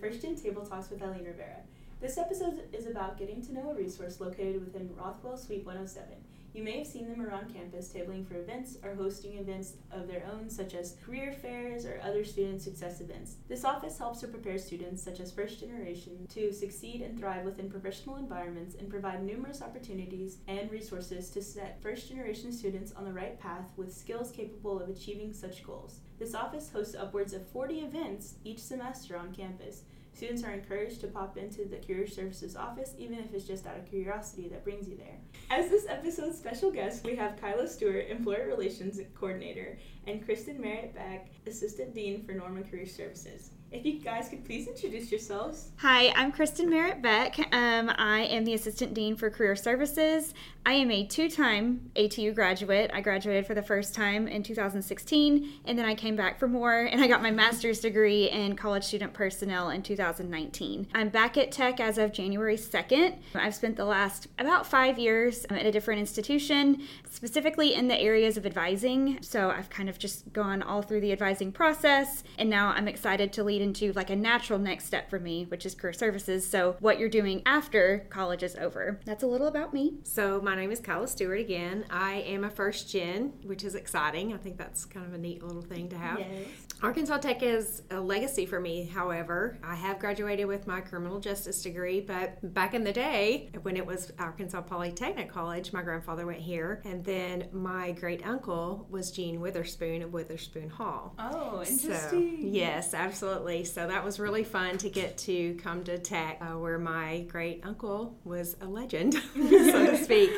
First Gen Table Talks with Eileen Rivera. This episode is about getting to know a resource located within Rothwell Suite 107. You may have seen them around campus tabling for events or hosting events of their own, such as career fairs or other student success events. This office helps to prepare students, such as first generation, to succeed and thrive within professional environments and provide numerous opportunities and resources to set first generation students on the right path with skills capable of achieving such goals. This office hosts upwards of 40 events each semester on campus. Students are encouraged to pop into the Career Services office, even if it's just out of curiosity that brings you there. As this episode's special guest, we have Kylia Stewart, Employer Relations Coordinator, and Kristen Merritt Beck, Assistant Dean for Norman Career Services. If you guys could please introduce yourselves. Hi, I'm Kristen Merritt Beck. Um, I am the Assistant Dean for Career Services. I am a two time ATU graduate. I graduated for the first time in 2016, and then I came back for more, and I got my master's degree in college student personnel in 2019. I'm back at Tech as of January 2nd. I've spent the last about five years at a different institution, specifically in the areas of advising. So I've kind of just gone all through the advising process, and now I'm excited to lead lead into like a natural next step for me, which is career services. So, what you're doing after college is over. That's a little about me. So, my name is Kylia Stewart again. I am a first gen, which is exciting. I think that's kind of a neat little thing to have. Yes. Arkansas Tech is a legacy for me, however. I have graduated with my criminal justice degree, but back in the day, when it was Arkansas Polytechnic College, my grandfather went here, and then my great uncle was Gene Witherspoon of Witherspoon Hall. Oh, interesting. So, yes, absolutely. So that was really fun to get to come to Tech, uh, where my great uncle was a legend, so to speak.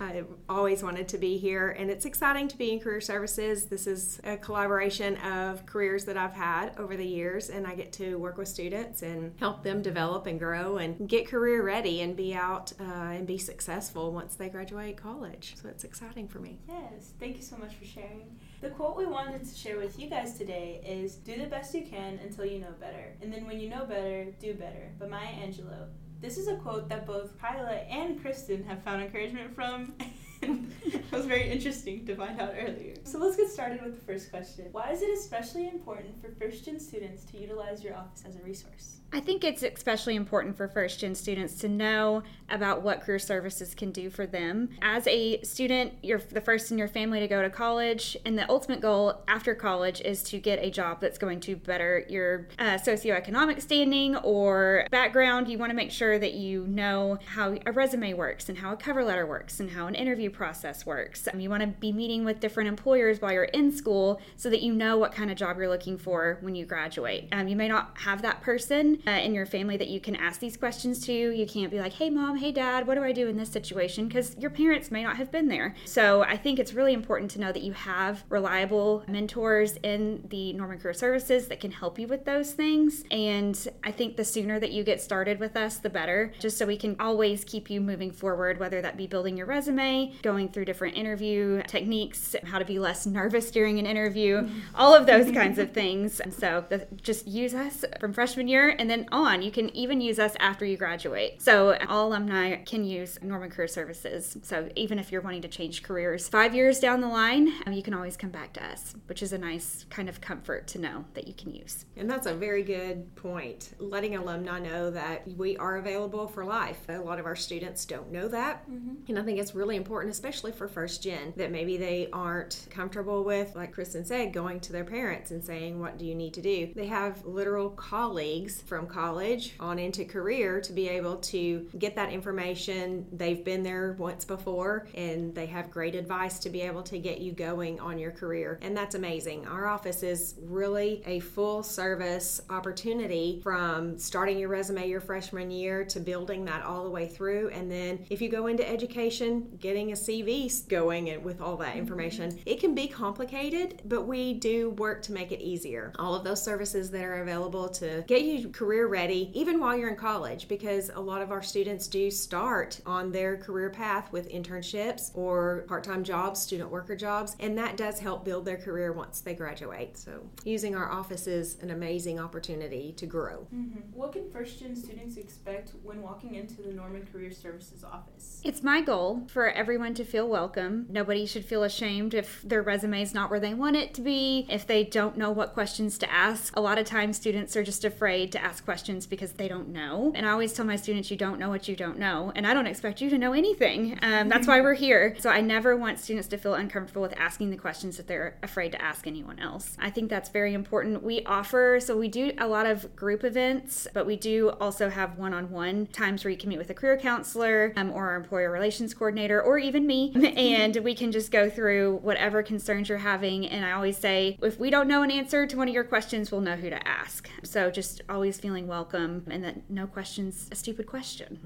I always wanted to be here, and it's exciting to be in career services. This is a collaboration of careers that I've had over the years, and I get to work with students and help them develop and grow and get career ready and be out uh, and be successful once they graduate college. So it's exciting for me. Yes, thank you so much for sharing. The quote we wanted to share with you guys today is Do the best you can until you know better. And then when you know better, do better. By Maya Angelou. This is a quote that both Kylia and Kristen have found encouragement from. and it was very interesting to find out earlier. So let's get started with the first question. Why is it especially important for first gen students to utilize your office as a resource? I think it's especially important for first gen students to know about what career services can do for them. As a student, you're the first in your family to go to college, and the ultimate goal after college is to get a job that's going to better your uh, socioeconomic standing or background. You want to make sure that you know how a resume works and how a cover letter works and how an interview process works. Um, you want to be meeting with different employers while you're in school so that you know what kind of job you're looking for when you graduate. Um, you may not have that person uh, in your family that you can ask these questions to. You can't be like, hey, mom, hey, dad, what do I do in this situation? Because your parents may not have been there. So I think it's really important to know that you have reliable mentors in the Norman Career Services that can help you with those things. And I think the sooner that you get started with us, the better, just so we can always keep you moving forward, whether that be building your resume, going through different interview techniques, how to be less nervous during an interview, all of those kinds of things. And so just use us from freshman year and then on. You can even use us after you graduate. So all alumni can use Norman Career Services. So even if you're wanting to change careers five years down the line, um, you can always come back to us, which is a nice kind of comfort to know that you can use. And that's a very good point. Letting alumni know that we are available for life. A lot of our students don't know that. Mm-hmm. And I think it's really important, especially for first gen, that maybe they aren't comfortable with, like Kristen said, going to their parents and saying, What do you need to do? They have literal colleagues from college college on into career to be able to get that information. They've been there once before and they have great advice to be able to get you going on your career. And that's amazing. Our office is really a full service opportunity from starting your resume your freshman year to building that all the way through. And then if you go into education, getting a CV going and with all that information, mm-hmm. it can be complicated, but we do work to make it easier. All of those services that are available to get you career ready, even while you're in college, because a lot of our students do start on their career path with internships or part time jobs, student worker jobs, and that does help build their career once they graduate. So, using our office is an amazing opportunity to grow. Mm-hmm. What can first gen students expect when walking into the Norman Career Services office? It's my goal for everyone to feel welcome. Nobody should feel ashamed if their resume is not where they want it to be, if they don't know what questions to ask. A lot of times, students are just afraid to ask questions because they don't know. And I always tell my students, you don't know what you don't know. And I don't expect you to know anything. Um, that's why we're here. So I never want students to feel uncomfortable with asking the questions that they're afraid to ask anyone else. I think that's very important. We offer, so we do a lot of group events, but we do also have one on one times where you can meet with a career counselor um, or our employer relations coordinator or even me, and we can just go through whatever concerns you're having. And I always say, if we don't know an answer to one of your questions, we'll know who to ask. So just always feeling welcome and that no question's a stupid question.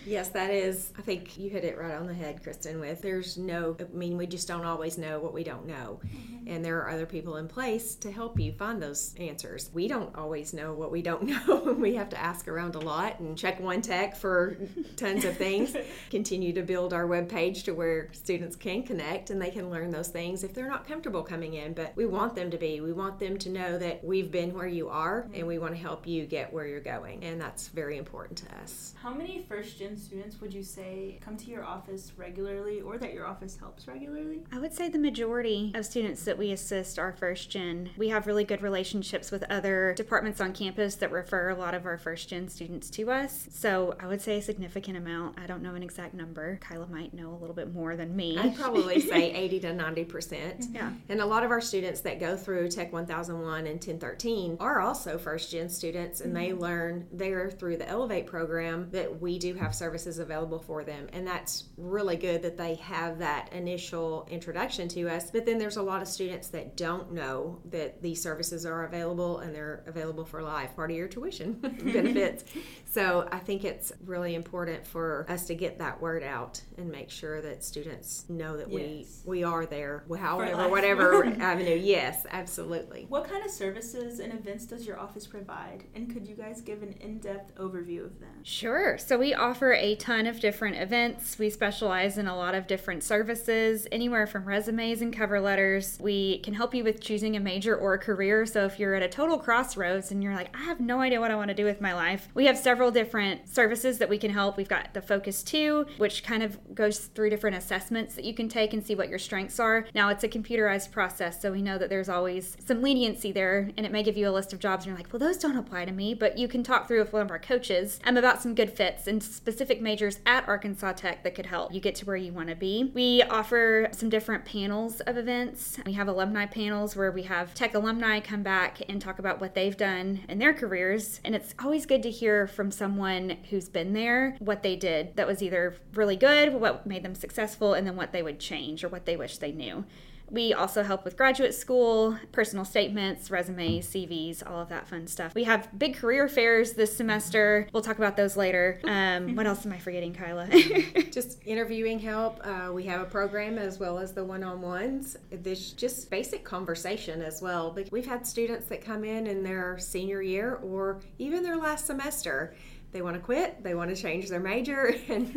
yes, that is, I think you hit it right on the head, Kristen, with there's no, I mean, we just don't always know what we don't know. Mm-hmm. And there are other people in place to help you find those answers. We don't always know what we don't know. we have to ask around a lot and check one tech for tons of things. Continue to build our web page to where students can connect and they can learn those things if they're not comfortable coming in. But we want them to be. We want them to know that we've been where you are and we want to help you get where you're going. And that's very important to us. How many first gen students would you say come to your office regularly or that your office helps regularly? I would say the majority of students that we assist are first gen. We have really good relationships with other departments on campus that refer a lot of our first gen students to us. So I would say a significant amount. I don't know an exact number. Kylia might know a little bit more than me. I'd probably say 80 to 90%. Yeah. And a lot of our students that go through Tech 1001 and 1013 are also first gen students and mm-hmm. they learn there through the Elevate program that we do have services available for them. And that's really good that they have that initial introduction to us. But then there's a lot of students that don't know that these services are available and they're available for life, part of your tuition benefits. so I think it's really important for us to get that word out and make sure that students know that yes. we we are there, however, whatever avenue. Yes, absolutely. What kind of services and events does your office provide? And could you guys give an in depth overview of them? Sure. So we offer a ton of different events. We specialize in a lot of different services, anywhere from resumes and cover letters. We can help you with choosing a major or a career. So if you're at a total crossroads and you're like, I have no idea what I want to do with my life, we have several different services that we can help. We've got the Focus 2, which kind of goes through different assessments that you can take and see what your strengths are. Now, it's a computerized process, so we know that there's always some leniency there, and it may give you a list of jobs, and you're like, well, those don't apply to me, but you can talk through with one of our coaches um, about some good fits and specific majors at Arkansas Tech that could help you get to where you want to be. We offer some different panels of events. We have alumni panels where we have tech alumni come back and talk about what they've done in their careers, and it's always good to hear from someone who's been there what they did that was either really good, what made them successful, and then what they would change or what they wish they knew. We also help with graduate school, personal statements, resumes, CVs, all of that fun stuff. We have big career fairs this semester. We'll talk about those later. Um, what else am I forgetting, Kylia? just interviewing help. Uh, we have a program as well as the one on ones. There's just basic conversation as well. But we've had students that come in in their senior year or even their last semester they want to quit they want to change their major and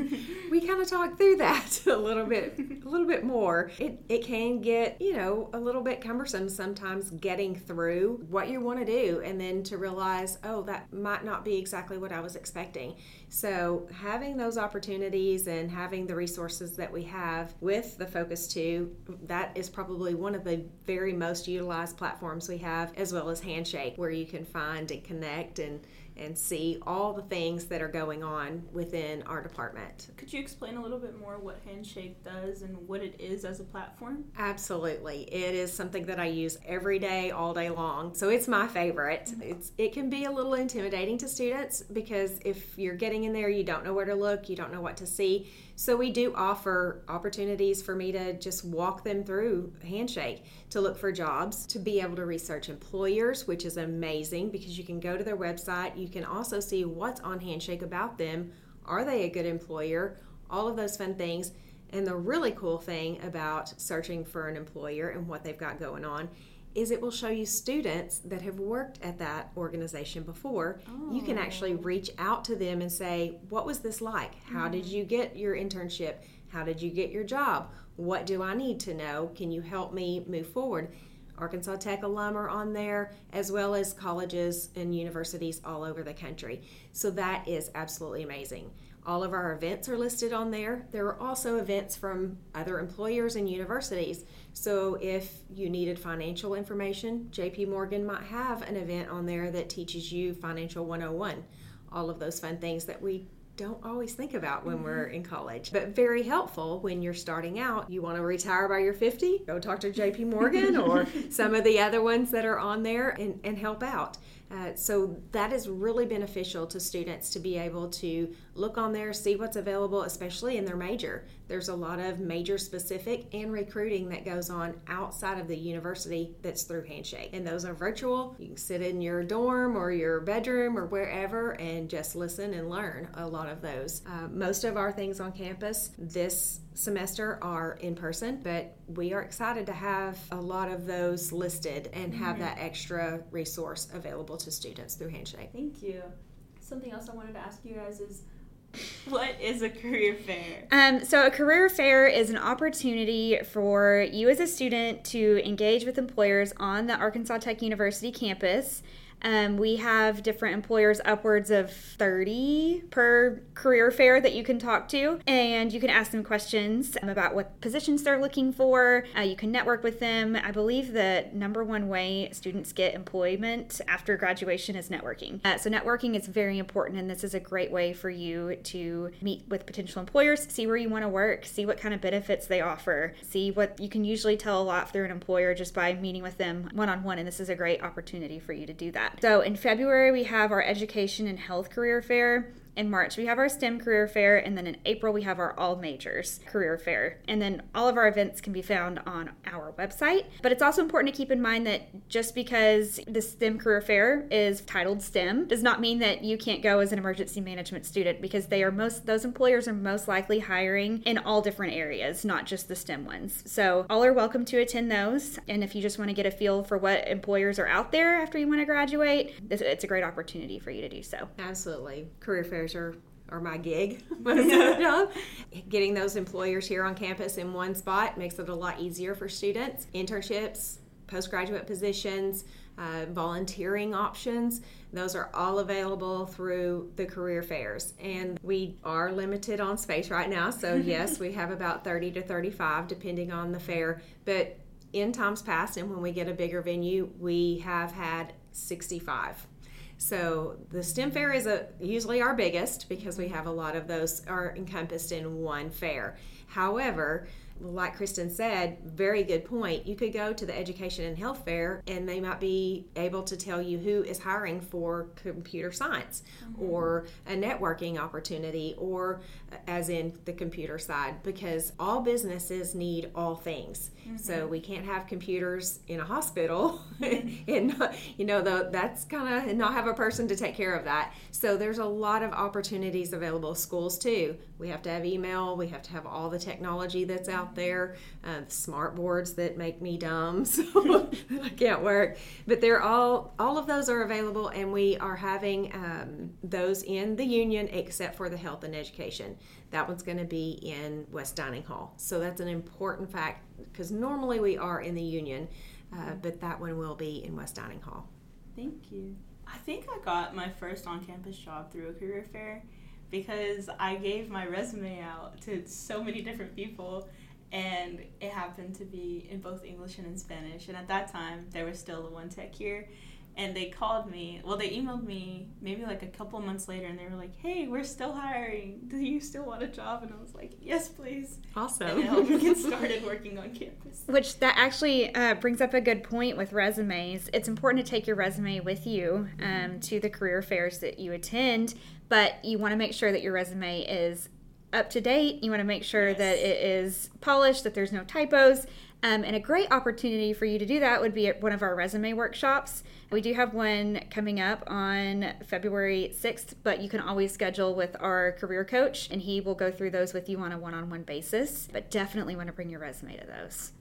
we kind of talk through that a little bit a little bit more. It, it can get you know a little bit cumbersome sometimes getting through what you want to do and then to realize oh that might not be exactly what i was expecting. So having those opportunities and having the resources that we have with the focus 2 that is probably one of the very most utilized platforms we have as well as handshake where you can find and connect and and see all the things that are going on within our department. Could you explain a little bit more what Handshake does and what it is as a platform? Absolutely. It is something that I use every day, all day long. So it's my favorite. Mm-hmm. It's it can be a little intimidating to students because if you're getting in there, you don't know where to look, you don't know what to see so we do offer opportunities for me to just walk them through Handshake to look for jobs, to be able to research employers, which is amazing because you can go to their website. You can also see what's on Handshake about them. Are they a good employer? All of those fun things. And the really cool thing about searching for an employer and what they've got going on is it will show you students that have worked at that organization before. Oh. You can actually oh. reach out to them and say, What was this like? How mm-hmm. did you get your internship? How did you get your job? What do I need to know? Can you help me move forward? Arkansas Tech alum are on there, as well as colleges and universities all over the country. So that is absolutely amazing. All of our events are listed on there. There are also events from other employers and universities. So if you needed financial information, JP Morgan might have an event on there that teaches you Financial 101. All of those fun things that we don't always think about when mm-hmm. we're in college, but very helpful when you're starting out. You want to retire by your 50? Go talk to JP Morgan or some of the other ones that are on there and, and help out. Uh, so that is really beneficial to students to be able to look on there, see what's available, especially in their major. There's a lot of major specific and recruiting that goes on outside of the university that's through Handshake. And those are virtual. You can sit in your dorm or your bedroom or wherever and just listen and learn a lot of those. Uh, most of our things on campus this semester are in person, but we are excited to have a lot of those listed and have mm-hmm. that extra resource available to students through Handshake. Thank you. Something else I wanted to ask you guys is what is a career fair? Um, so, a career fair is an opportunity for you as a student to engage with employers on the Arkansas Tech University campus um, we have different employers, upwards of 30 per career fair that you can talk to, and you can ask them questions about what positions they're looking for. Uh, you can network with them. I believe the number one way students get employment after graduation is networking. Uh, so, networking is very important, and this is a great way for you to meet with potential employers, see where you want to work, see what kind of benefits they offer, see what you can usually tell a lot through an employer just by meeting with them one on one, and this is a great opportunity for you to do that that. So in February, we have our education and health career fair. In March, we have our STEM career fair, and then in April, we have our all majors career fair. And then all of our events can be found on our website. But it's also important to keep in mind that just because the STEM career fair is titled STEM does not mean that you can't go as an emergency management student because they are most, those employers are most likely hiring in all different areas, not just the STEM ones. So all are welcome to attend those. And if you just want to get a feel for what employers are out there after you want to graduate, it's a great opportunity for you to do so. Absolutely. Career fairs are are my gig. Getting those employers here on campus in one spot makes it a lot easier for students. Internships, postgraduate positions, uh, volunteering options, those are all available through the career fairs. And we are limited on space right now, so yes, we have about 30 to 35 depending on the fair. But in times past, and when we get a bigger venue, we have had 65 so the STEM fair is a, usually our biggest because we have a lot of those are encompassed in one fair. However, like Kristen said, very good point. You could go to the education and health fair and they might be able to tell you who is hiring for computer science mm-hmm. or a networking opportunity or as in the computer side because all businesses need all things. Mm-hmm. So we can't have computers in a hospital mm-hmm. and you know the, that's kind of not have a person to take care of that. So there's a lot of opportunities available schools too. We have to have email, we have to have all the technology that's out there, uh, smart boards that make me dumb so I can't work. But they're all all of those are available and we are having um, those in the union except for the health and education. That one's going to be in West Dining Hall. So that's an important fact because normally we are in the Union, uh, but that one will be in West Dining Hall. Thank you. I think I got my first on campus job through a career fair because I gave my resume out to so many different people and it happened to be in both English and in Spanish. And at that time, there was still the one tech here and they called me. Well, they emailed me maybe like a couple months later, and they were like, "Hey, we're still hiring. Do you still want a job?" And I was like, "Yes, please." Awesome. And helped me get started working on campus. Which that actually uh, brings up a good point with resumes. It's important to take your resume with you um, to the career fairs that you attend, but you want to make sure that your resume is up to date. You want to make sure yes. that it is polished, that there's no typos. Um, and a great opportunity for you to do that would be at one of our resume workshops. We do have one coming up on February 6th, but you can always schedule with our career coach, and he will go through those with you on a one on one basis. But definitely want to bring your resume to those.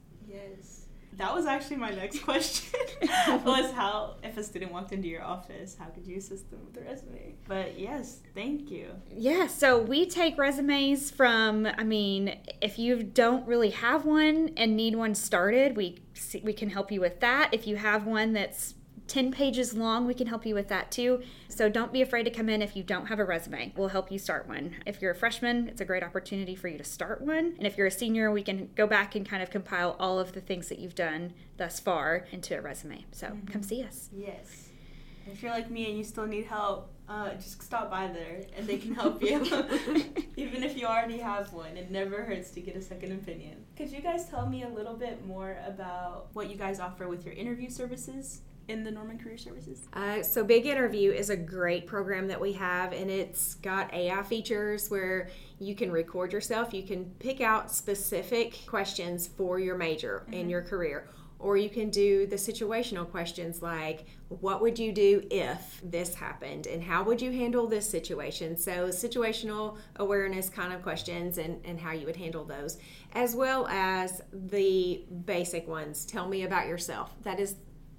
That was actually my next question. was how if a student walked into your office, how could you assist them with their resume? But yes, thank you. Yeah, so we take resumes from. I mean, if you don't really have one and need one started, we we can help you with that. If you have one that's 10 pages long, we can help you with that too. So don't be afraid to come in if you don't have a resume. We'll help you start one. If you're a freshman, it's a great opportunity for you to start one. And if you're a senior, we can go back and kind of compile all of the things that you've done thus far into a resume. So mm-hmm. come see us. Yes. If you're like me and you still need help, uh, just stop by there and they can help you. Even if you already have one, it never hurts to get a second opinion. Could you guys tell me a little bit more about what you guys offer with your interview services? In the Norman Career Services? Uh, so, Big Interview is a great program that we have, and it's got AI features where you can record yourself. You can pick out specific questions for your major mm-hmm. and your career. Or you can do the situational questions like, what would you do if this happened? And how would you handle this situation? So, situational awareness kind of questions and, and how you would handle those, as well as the basic ones. Tell me about yourself. That is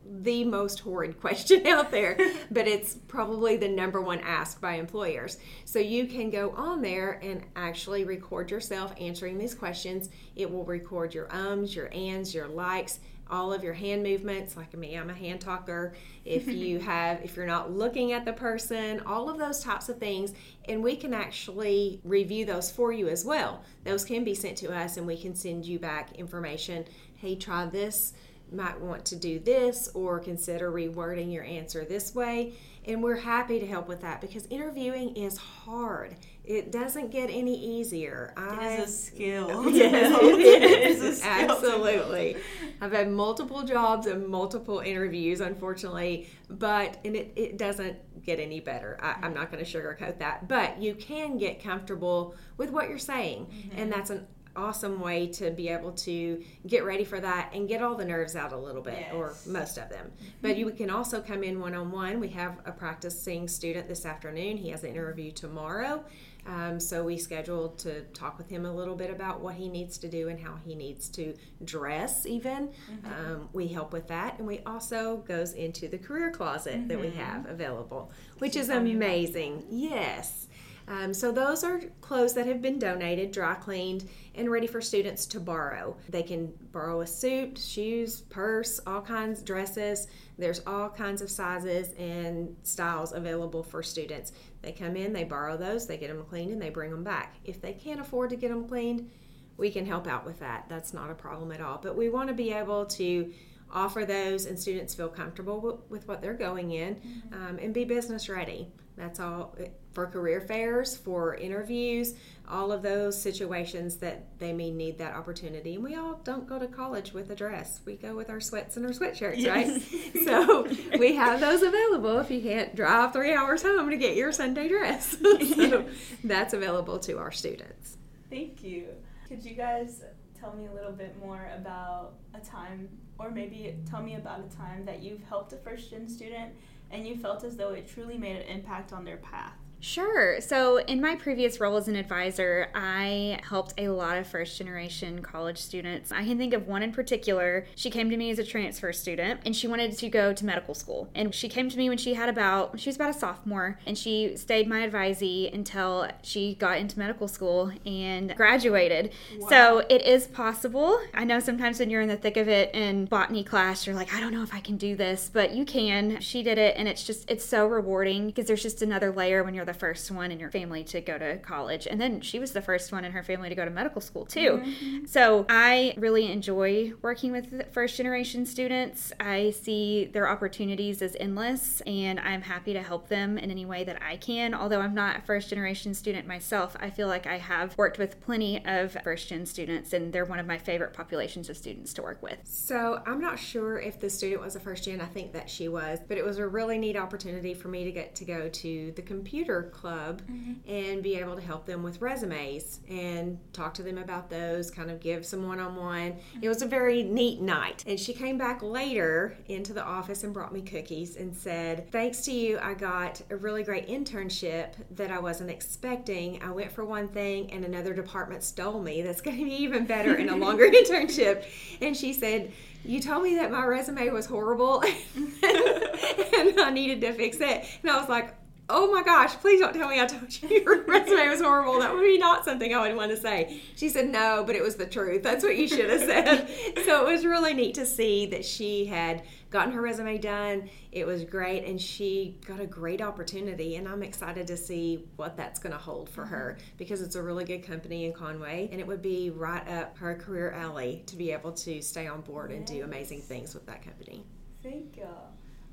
the most horrid question out there, but it's probably the number one asked by employers. So you can go on there and actually record yourself answering these questions. It will record your ums, your ands, your likes, all of your hand movements. Like me, I'm a hand talker. If you have, if you're not looking at the person, all of those types of things, and we can actually review those for you as well. Those can be sent to us, and we can send you back information. Hey, try this might want to do this or consider rewording your answer this way. And we're happy to help with that because interviewing is hard. It doesn't get any easier. It is a skill. Yes, it is. Absolutely. I've had multiple jobs and multiple interviews, unfortunately, but and it, it doesn't get any better. I, am not going to sugarcoat that. But you can get comfortable with what you're saying. Mm-hmm. And that's an awesome way to be able to get ready for that and get all the nerves out a little bit yes. or most of them mm-hmm. but you can also come in one-on-one we have a practicing student this afternoon he has an interview tomorrow um, so we scheduled to talk with him a little bit about what he needs to do and how he needs to dress even mm-hmm. um, we help with that and we also goes into the career closet mm-hmm. that we mm-hmm. have available which is amazing yes um, so those are clothes that have been donated, dry cleaned, and ready for students to borrow. They can borrow a suit, shoes, purse, all kinds, dresses. There's all kinds of sizes and styles available for students. They come in, they borrow those, they get them cleaned, and they bring them back. If they can't afford to get them cleaned, we can help out with that. That's not a problem at all. But we want to be able to offer those and students feel comfortable with what they're going in mm-hmm. um, and be business ready. That's all eh, for career fairs, for interviews, all of those situations that they may need that opportunity. And we all don't go to college with a dress. We go with our sweats and our sweatshirts, yes. right? so we have those available if you can't drive three hours home to get your Sunday dress. so that's available to our students. Thank you. Could you guys tell me a little bit more about a time, or maybe tell me about a time that you've helped a first gen student and you felt as though it truly made an impact on their path? Sure. So, in my previous role as an advisor, I helped a lot of first generation college students. I can think of one in particular. She came to me as a transfer student and she wanted to go to medical school. And she came to me when she had about, she was about a sophomore, and she stayed my advisee until she got into medical school and graduated. Wow. So, it is possible. I know sometimes when you're in the thick of it in botany class, you're like, I don't know if I can do this, but you can. She did it, and it's just, it's so rewarding because there's just another layer when you're the first one in your family to go to college. And then she was the first one in her family to go to medical school, too. Mm-hmm. So I really enjoy working with first generation students. I see their opportunities as endless, and I'm happy to help them in any way that I can. Although I'm not a first generation student myself, I feel like I have worked with plenty of first gen students, and they're one of my favorite populations of students to work with. So I'm not sure if the student was a first gen. I think that she was, but it was a really neat opportunity for me to get to go to the computer career club mm-hmm. and be able to help them with resumes and talk to them about those, kind of give some one on one. It was a very neat night. And she came back later into the office and brought me cookies and said, Thanks to you, I got a really great internship that I wasn't expecting. I went for one thing and another department stole me. That's going to be even better in a longer internship. And she said, you told me that my resume was horrible and I needed to fix it. And I was like, oh my gosh, please don't tell me I told you your resume was horrible. That would be not something I would want to say. She said, no, but it was the truth. That's what you should have said. so it was really neat to see that she had gotten her resume done. It was great, and she got a great opportunity. And I'm excited to see what that's going to hold for her because it's a really good company in Conway, and it would be right up her career alley to be able to stay on board and do amazing things with that company. Thank you.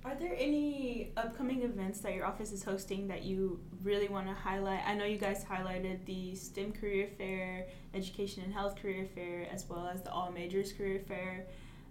Are there any upcoming events that your office is hosting that you really want to highlight? I know you guys highlighted the STEM Career Fair, Education and Health Career Fair, as well as the All Majors Career Fair.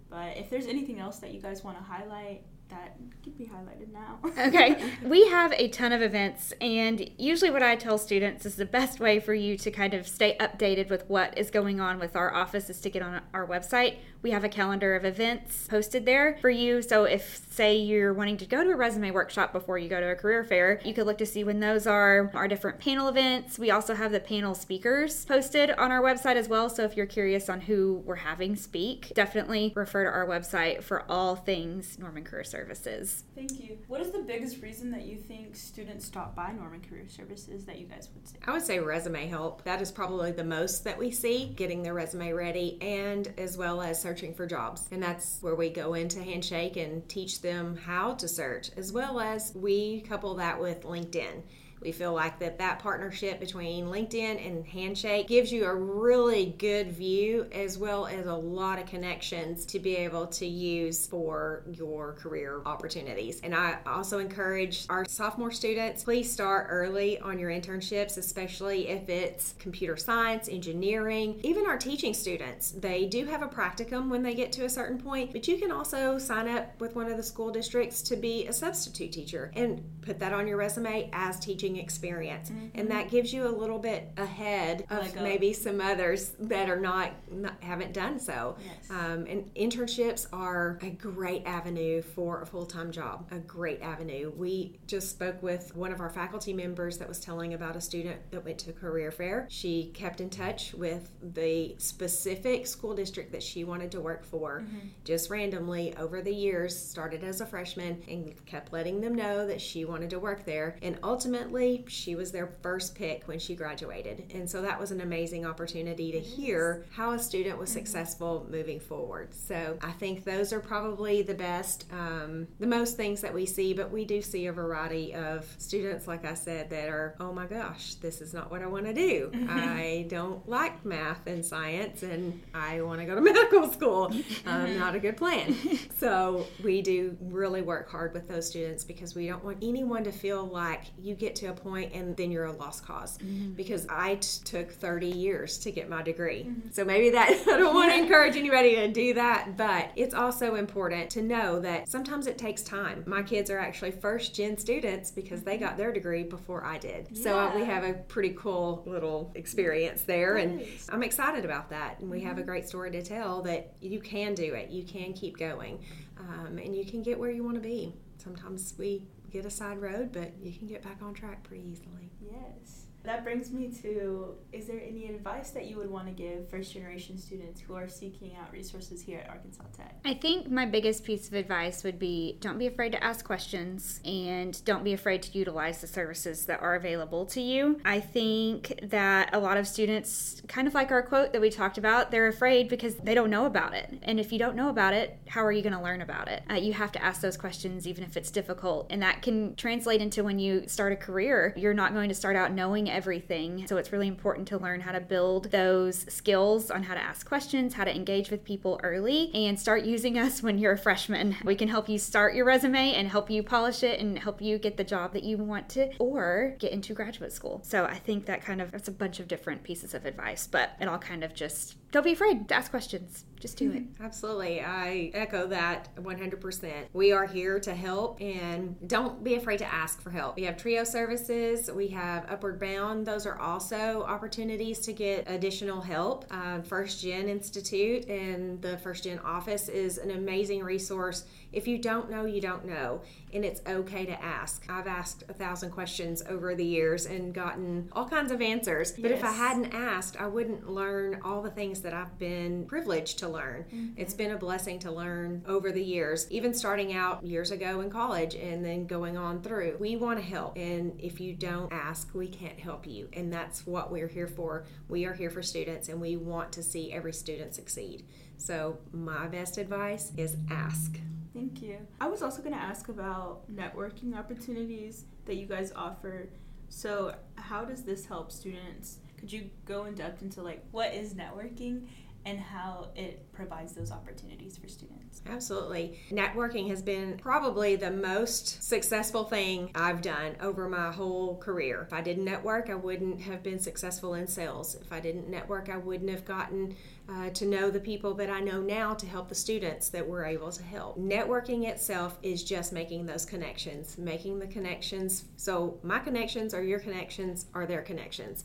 But if there's anything else that you guys want to highlight, that could be highlighted now. okay. We have a ton of events, and usually, what I tell students is the best way for you to kind of stay updated with what is going on with our office is to get on our website. We have a calendar of events posted there for you. So, if, say, you're wanting to go to a resume workshop before you go to a career fair, you could look to see when those are, our different panel events. We also have the panel speakers posted on our website as well. So, if you're curious on who we're having speak, definitely refer to our website for all things Norman Career Service services. Thank you. What is the biggest reason that you think students stop by Norman Career Services that you guys would say? I would say resume help. That is probably the most that we see, getting their resume ready and as well as searching for jobs. And that's where we go into Handshake and teach them how to search, as well as we couple that with LinkedIn. We feel like that that partnership between LinkedIn and Handshake gives you a really good view as well as a lot of connections to be able to use for your career opportunities. And I also encourage our sophomore students, please start early on your internships, especially if it's computer science, engineering, even our teaching students. They do have a practicum when they get to a certain point, but you can also sign up with one of the school districts to be a substitute teacher and put that on your resume as teaching teaching experience mm-hmm. and that gives you a little bit ahead of like maybe some others that are not, not haven't done so yes. um, and internships are a great avenue for a full-time job a great avenue we just spoke with one of our faculty members that was telling about a student that went to a career fair she kept in touch with the specific school district that she wanted to work for mm-hmm. just randomly over the years started as a freshman and kept letting them know that she wanted to work there and ultimately she was their first pick when she graduated. And so that was an amazing opportunity to hear how a student was mm-hmm. successful moving forward. So I think those are probably the best, um, the most things that we see, but we do see a variety of students, like I said, that are, oh my gosh, this is not what I want to do. I don't like math and science, and I want to go to medical school. Um, not a good plan. So we do really work hard with those students because we don't want anyone to feel like you get to a point and then you're a lost because mm-hmm. because I t- took 30 years to get my degree. Mm-hmm. So maybe that I don't want to encourage anybody to do that, but it's also important to know that sometimes it takes time. My kids are actually first gen students because they got their degree before I did. Yeah. So uh, we have a pretty cool little experience there and I'm excited about that. And we mm-hmm. have a mm-hmm. great story to tell that you can do it. You can keep going. Um, and you can get where you want to be. Sometimes we get a side road, but you can get back on track pretty easily. Yes that brings me to is there any advice that you would want to give first generation students who are seeking out resources here at Arkansas Tech? I think my biggest piece of advice would be don't be afraid to ask questions and don't be afraid to utilize the services that are available to you. I think that a lot of students, kind of like our quote that we talked about, they're afraid because they don't know about it. And if you don't know about it, how are you going to learn about it? Uh, you have to ask those questions even if it's difficult. And that can translate into when you start a career. You're not going to start out knowing everything. So it's really important to learn how to build those skills on how to ask questions, how to engage with people early, and start using us when you're a freshman. We can help you start your resume and help you polish it and help you get the job that you want to or get into graduate school. So I think that kind of that's a bunch of different pieces of advice, but it all kind of just don't be afraid to ask questions. Just do it. Absolutely. I echo that 100%. We are here to help and don't be afraid to ask for help. We have trio services, we have Upward Bound. Those are also opportunities to get additional help. Uh, First Gen Institute and the First Gen office is an amazing resource. If you don't know, you don't know, and it's okay to ask. I've asked a thousand questions over the years and gotten all kinds of answers. But if I hadn't asked, I wouldn't learn all the things that I've been privileged to learn. Mm-hmm. It's been a blessing to learn over the years, even starting out years ago in college and then going on through. We want to help, and if you don't ask, we can't help you. And that's what we're here for. We are here for students, and we want to see every student succeed. So, my best advice is ask. Thank you. I was also going to ask about networking opportunities that you guys offer. So, how does this help students? Could you go in depth into like what is networking and how it provides those opportunities for students? Absolutely. Networking has been probably the most successful thing I've done over my whole career. If I didn't network, I wouldn't have been successful in sales. If I didn't network, I wouldn't have gotten uh, to know the people that I know now to help the students that we're able to help. Networking itself is just making those connections, making the connections. So, my connections are your connections, are their connections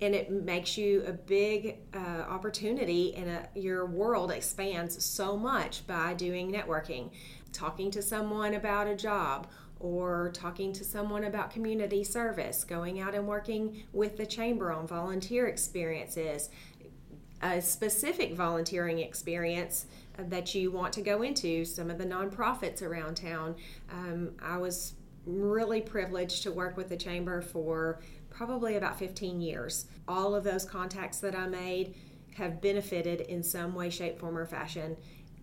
and it makes you a big uh, opportunity and your world expands so much by doing networking talking to someone about a job or talking to someone about community service going out and working with the chamber on volunteer experiences a specific volunteering experience that you want to go into. Some of the nonprofits around town um, i was really privileged to work with the chamber for probably about 15 years. All of those contacts that I made have benefited in some way, shape, form, or fashion.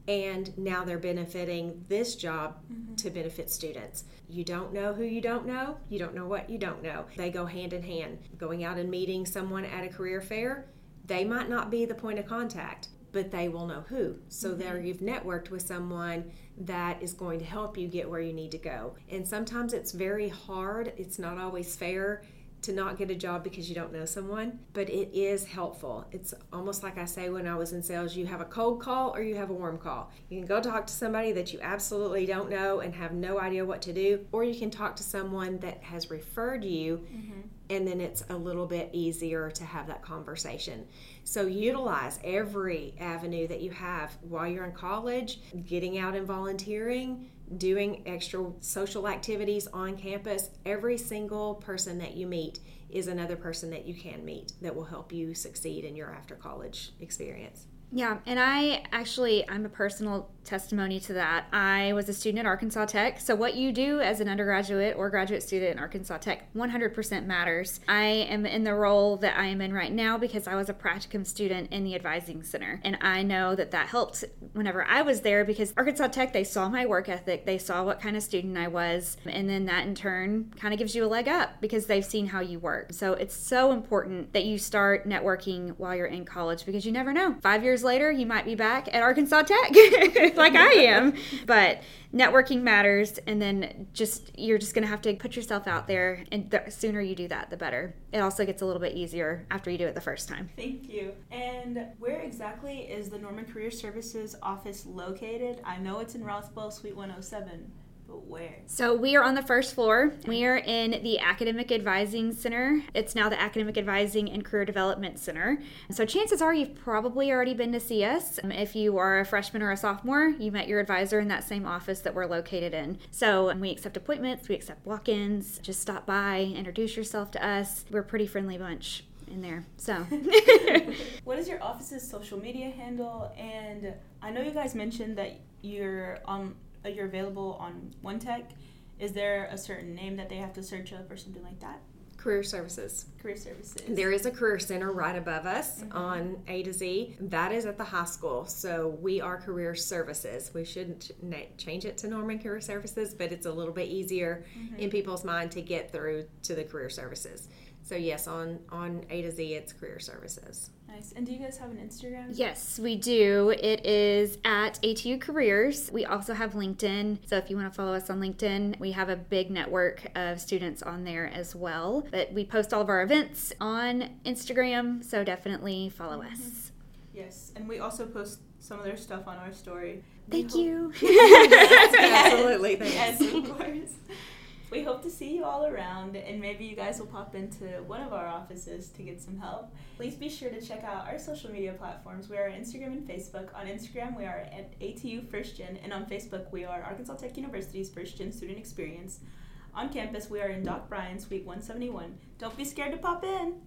And now they're benefiting this job mm-hmm. to benefit students. You don't know who you don't know, you don't know what you don't know. They go hand in hand. Going out and meeting someone at a career fair, they might not be the point of contact, but they will know who. So mm-hmm. there you've networked with someone that is going to help you get where you need to go. And sometimes it's very hard, it's not always fair to not get a job because you don't know someone, but it is helpful. It's almost like I say when I was in sales you have a cold call or you have a warm call. You can go talk to somebody that you absolutely don't know and have no idea what to do, or you can talk to someone that has referred you mm-hmm. and then it's a little bit easier to have that conversation. So utilize every avenue that you have while you're in college, getting out and volunteering, doing extra social activities on campus. Every single person that you meet is another person that you can meet that will help you succeed in your after college experience. Yeah, and I actually, I'm a personal testimony to that. I was a student at Arkansas Tech. So, what you do as an undergraduate or graduate student at Arkansas Tech 100% matters. I am in the role that I am in right now because I was a practicum student in the advising center. And I know that that helped whenever I was there because Arkansas Tech, they saw my work ethic, they saw what kind of student I was. And then that in turn kind of gives you a leg up because they've seen how you work. So, it's so important that you start networking while you're in college because you never know. Five years later, you might be back at Arkansas Tech like I am. But networking matters, and then just you're just gonna have to put yourself out there, and the sooner you do that, the better. It also gets a little bit easier after you do it the first time. Thank you. And where exactly is the Norman Career Services office located? I know it's in Rothwell, Suite 107, but where? So we are on the first floor. We are in the Academic Advising Center. It's now the Academic Advising and Career Development Center. So chances are you've probably already been to see us. Um, If you are a freshman or a sophomore, you met your advisor in that same office that we're located in. So we accept appointments, we accept walk-ins. Just stop by, introduce yourself to us. We're a pretty friendly bunch in there. So What is your office's social media handle? And I know you guys mentioned that you're on uh, you're available on One Tech. Is there a certain name that they have to search up or something like that? Career services. Career services. There is a career center right above us mm-hmm. on A to Z. That is at the high school. So we are career services. We shouldn't change it to Norman Career Services, but it's a little bit easier mm-hmm. in people's mind to get through to the career services. So yes, on on A to Z, it's career services. Nice. And do you guys have an Instagram? Yes, we do. It is at ATU Careers. We also have LinkedIn. So if you want to follow us on LinkedIn, we have a big network of students on there as well. But we post all of our events on Instagram, so definitely follow mm-hmm. us. Yes, and we also post some of their stuff on our story. Thank you. Absolutely. Thanks. Yes, of course. We hope to see you all around, and maybe you guys will pop into one of our offices to get some help. Please be sure to check out our social media platforms. We are Instagram and Facebook. On Instagram, we are at ATU First Gen, and on Facebook, we are Arkansas Tech University's First Gen Student Experience. On campus, we are in Doc Bryan, Suite 171. Don't be scared to pop in!